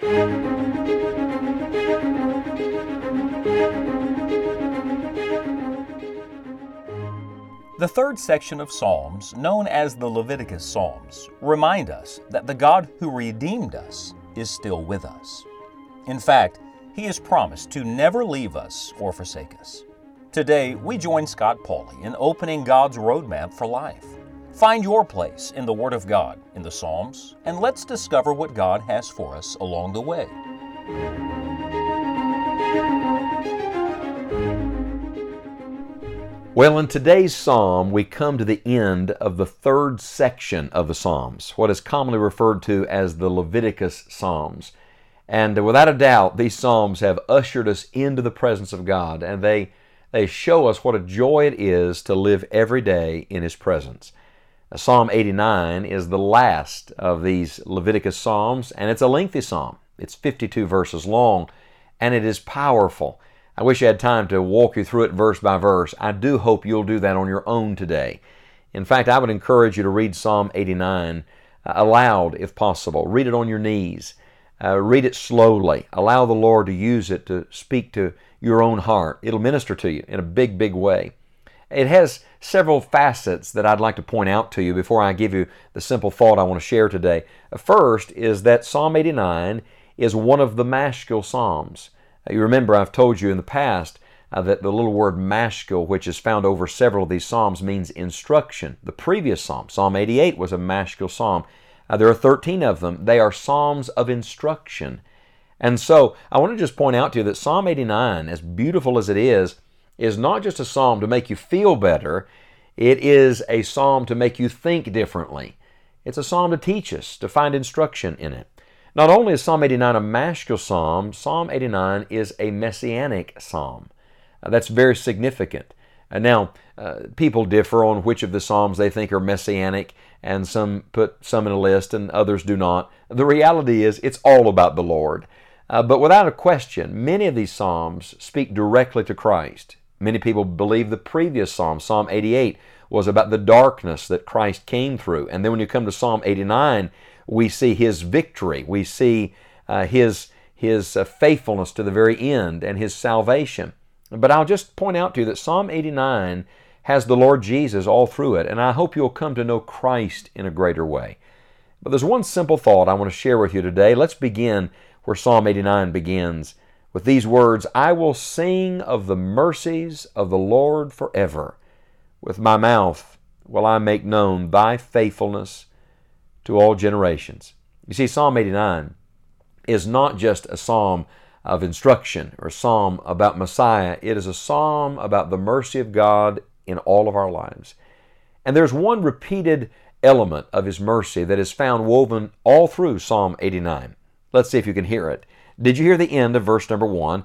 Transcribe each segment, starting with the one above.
The third section of Psalms, known as the Leviticus Psalms, remind us that the God who redeemed us is still with us. In fact, He has promised to never leave us or forsake us. Today, we join Scott Pauley in opening God's roadmap for life. Find your place in the Word of God in the Psalms, and let's discover what God has for us along the way. Well, in today's psalm, we come to the end of the third section of the Psalms, what is commonly referred to as the Leviticus Psalms. And without a doubt, these Psalms have ushered us into the presence of God, and they, they show us what a joy it is to live every day in His presence. Psalm 89 is the last of these Leviticus Psalms, and it's a lengthy psalm. It's 52 verses long, and it is powerful. I wish I had time to walk you through it verse by verse. I do hope you'll do that on your own today. In fact, I would encourage you to read Psalm 89 uh, aloud if possible. Read it on your knees. Uh, read it slowly. Allow the Lord to use it to speak to your own heart. It'll minister to you in a big, big way. It has several facets that I'd like to point out to you before I give you the simple thought I want to share today. First is that Psalm 89 is one of the Maschil Psalms. You remember, I've told you in the past uh, that the little word maschil, which is found over several of these psalms, means instruction. The previous psalm, Psalm 88, was a maschil psalm. Uh, there are 13 of them. They are psalms of instruction. And so I want to just point out to you that Psalm 89, as beautiful as it is, is not just a psalm to make you feel better, it is a psalm to make you think differently. It's a psalm to teach us, to find instruction in it. Not only is Psalm 89 a maschil psalm, Psalm 89 is a messianic psalm. Uh, that's very significant. Uh, now, uh, people differ on which of the psalms they think are messianic, and some put some in a list and others do not. The reality is, it's all about the Lord. Uh, but without a question, many of these psalms speak directly to Christ. Many people believe the previous psalm, Psalm 88, was about the darkness that Christ came through. And then when you come to Psalm 89, we see his victory. We see uh, his, his uh, faithfulness to the very end and his salvation. But I'll just point out to you that Psalm 89 has the Lord Jesus all through it, and I hope you'll come to know Christ in a greater way. But there's one simple thought I want to share with you today. Let's begin where Psalm 89 begins with these words I will sing of the mercies of the Lord forever. With my mouth will I make known thy faithfulness to all generations. You see, Psalm 89 is not just a psalm of instruction or a psalm about Messiah, it is a psalm about the mercy of God in all of our lives. And there's one repeated element of His mercy that is found woven all through Psalm 89. Let's see if you can hear it. Did you hear the end of verse number one?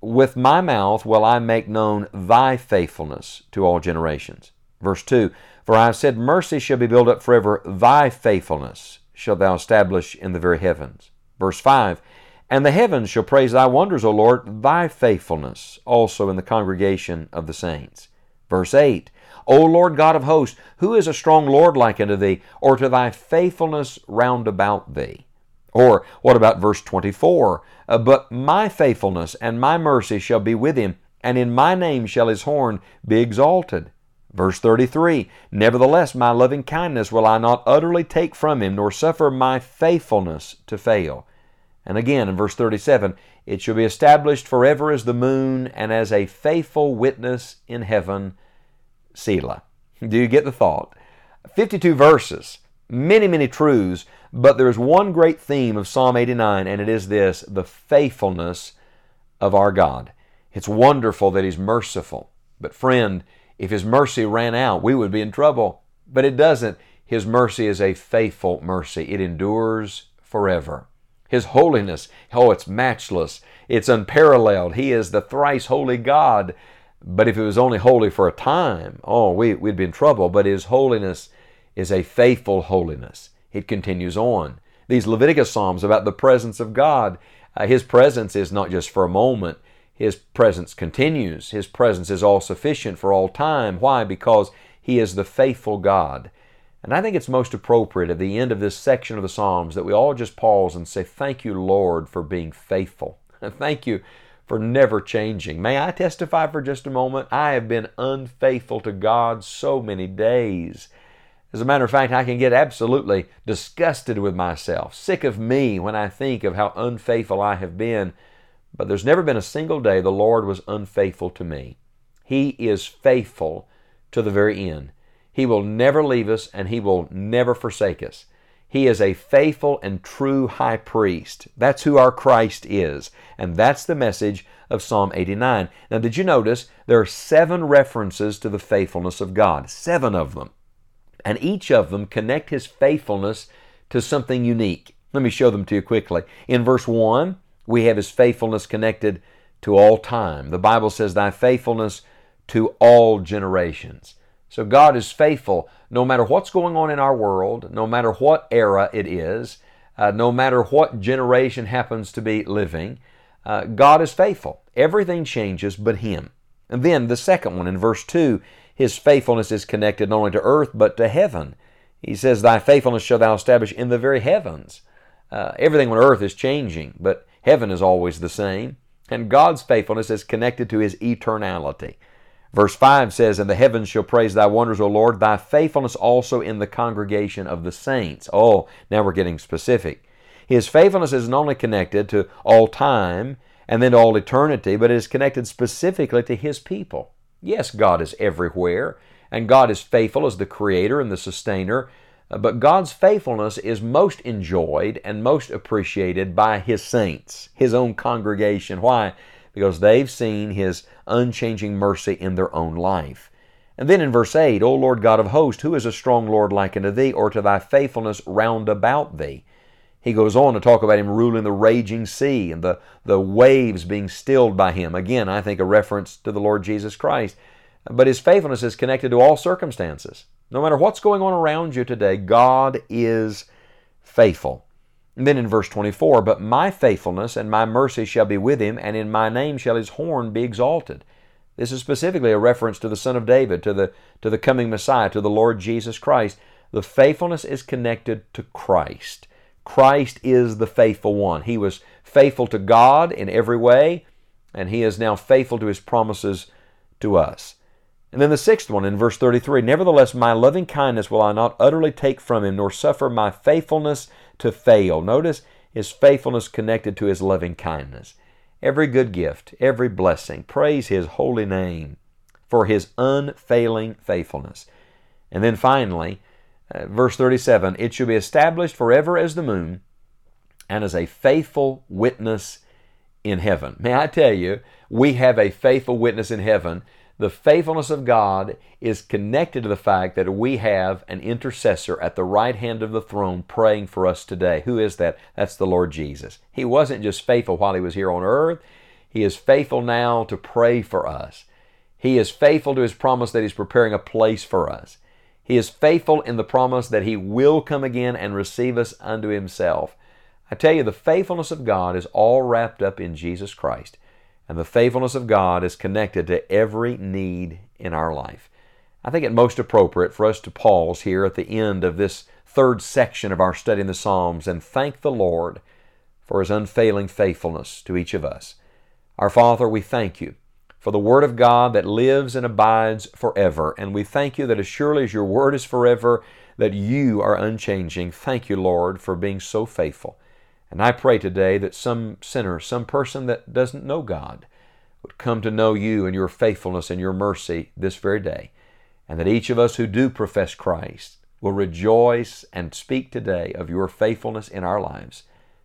With my mouth will I make known thy faithfulness to all generations. Verse 2 For I have said, Mercy shall be built up forever, thy faithfulness shalt thou establish in the very heavens. Verse 5 And the heavens shall praise thy wonders, O Lord, thy faithfulness also in the congregation of the saints. Verse 8 O Lord God of hosts, who is a strong Lord like unto thee, or to thy faithfulness round about thee? Or what about verse 24? Uh, but my faithfulness and my mercy shall be with him, and in my name shall his horn be exalted. Verse 33 Nevertheless, my loving kindness will I not utterly take from him, nor suffer my faithfulness to fail. And again in verse 37 It shall be established forever as the moon, and as a faithful witness in heaven. Selah. Do you get the thought? 52 verses, many, many truths, but there is one great theme of Psalm 89, and it is this the faithfulness of our God. It's wonderful that He's merciful. But, friend, if His mercy ran out, we would be in trouble. But it doesn't. His mercy is a faithful mercy, it endures forever. His holiness, oh, it's matchless, it's unparalleled. He is the thrice holy God. But if it was only holy for a time, oh, we, we'd be in trouble. But His holiness is a faithful holiness. It continues on. These Leviticus Psalms about the presence of God, uh, His presence is not just for a moment, His presence continues. His presence is all sufficient for all time. Why? Because He is the faithful God. And I think it's most appropriate at the end of this section of the Psalms that we all just pause and say, Thank you, Lord, for being faithful. Thank you for never changing. May I testify for just a moment? I have been unfaithful to God so many days. As a matter of fact, I can get absolutely disgusted with myself, sick of me when I think of how unfaithful I have been. But there's never been a single day the Lord was unfaithful to me. He is faithful to the very end. He will never leave us and He will never forsake us. He is a faithful and true high priest. That's who our Christ is. And that's the message of Psalm 89. Now, did you notice there are seven references to the faithfulness of God? Seven of them. And each of them connect His faithfulness to something unique. Let me show them to you quickly. In verse 1, we have His faithfulness connected to all time. The Bible says, Thy faithfulness to all generations. So God is faithful no matter what's going on in our world, no matter what era it is, uh, no matter what generation happens to be living. Uh, God is faithful. Everything changes but Him. And then the second one in verse 2 His faithfulness is connected not only to earth but to heaven. He says, Thy faithfulness shall thou establish in the very heavens. Uh, everything on earth is changing, but heaven is always the same. And God's faithfulness is connected to His eternality. Verse 5 says, And the heavens shall praise thy wonders, O Lord, thy faithfulness also in the congregation of the saints. Oh, now we're getting specific. His faithfulness isn't only connected to all time and then to all eternity, but it is connected specifically to His people. Yes, God is everywhere, and God is faithful as the Creator and the Sustainer, uh, but God's faithfulness is most enjoyed and most appreciated by His saints, His own congregation. Why? Because they've seen His unchanging mercy in their own life. And then in verse 8, O Lord God of hosts, who is a strong Lord like unto thee, or to thy faithfulness round about thee? He goes on to talk about him ruling the raging sea and the, the waves being stilled by him. Again, I think a reference to the Lord Jesus Christ. But his faithfulness is connected to all circumstances. No matter what's going on around you today, God is faithful. And then in verse 24, But my faithfulness and my mercy shall be with him, and in my name shall his horn be exalted. This is specifically a reference to the Son of David, to the, to the coming Messiah, to the Lord Jesus Christ. The faithfulness is connected to Christ. Christ is the faithful one. He was faithful to God in every way, and he is now faithful to his promises to us. And then the sixth one in verse 33 Nevertheless, my loving kindness will I not utterly take from him, nor suffer my faithfulness to fail. Notice his faithfulness connected to his loving kindness. Every good gift, every blessing, praise his holy name for his unfailing faithfulness. And then finally, uh, verse 37 It shall be established forever as the moon and as a faithful witness in heaven. May I tell you, we have a faithful witness in heaven the faithfulness of God is connected to the fact that we have an intercessor at the right hand of the throne praying for us today. Who is that? That's the Lord Jesus. He wasn't just faithful while He was here on earth, He is faithful now to pray for us. He is faithful to His promise that He's preparing a place for us. He is faithful in the promise that He will come again and receive us unto Himself. I tell you, the faithfulness of God is all wrapped up in Jesus Christ. And the faithfulness of God is connected to every need in our life. I think it most appropriate for us to pause here at the end of this third section of our study in the Psalms and thank the Lord for His unfailing faithfulness to each of us. Our Father, we thank you for the Word of God that lives and abides forever. And we thank you that as surely as your Word is forever, that you are unchanging. Thank you, Lord, for being so faithful. And I pray today that some sinner, some person that doesn't know God, would come to know you and your faithfulness and your mercy this very day. And that each of us who do profess Christ will rejoice and speak today of your faithfulness in our lives.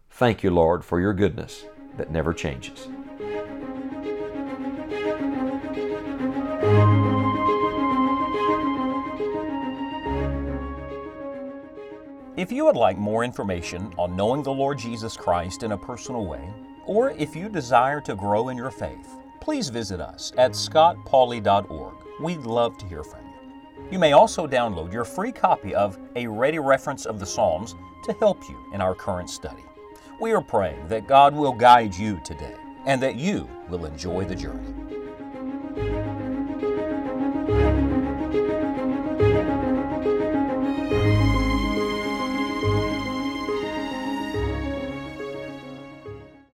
Thank you, Lord, for your goodness that never changes. If you would like more information on knowing the Lord Jesus Christ in a personal way, or if you desire to grow in your faith, please visit us at scottpauley.org. We'd love to hear from you. You may also download your free copy of A Ready Reference of the Psalms to help you in our current study. We are praying that God will guide you today and that you will enjoy the journey.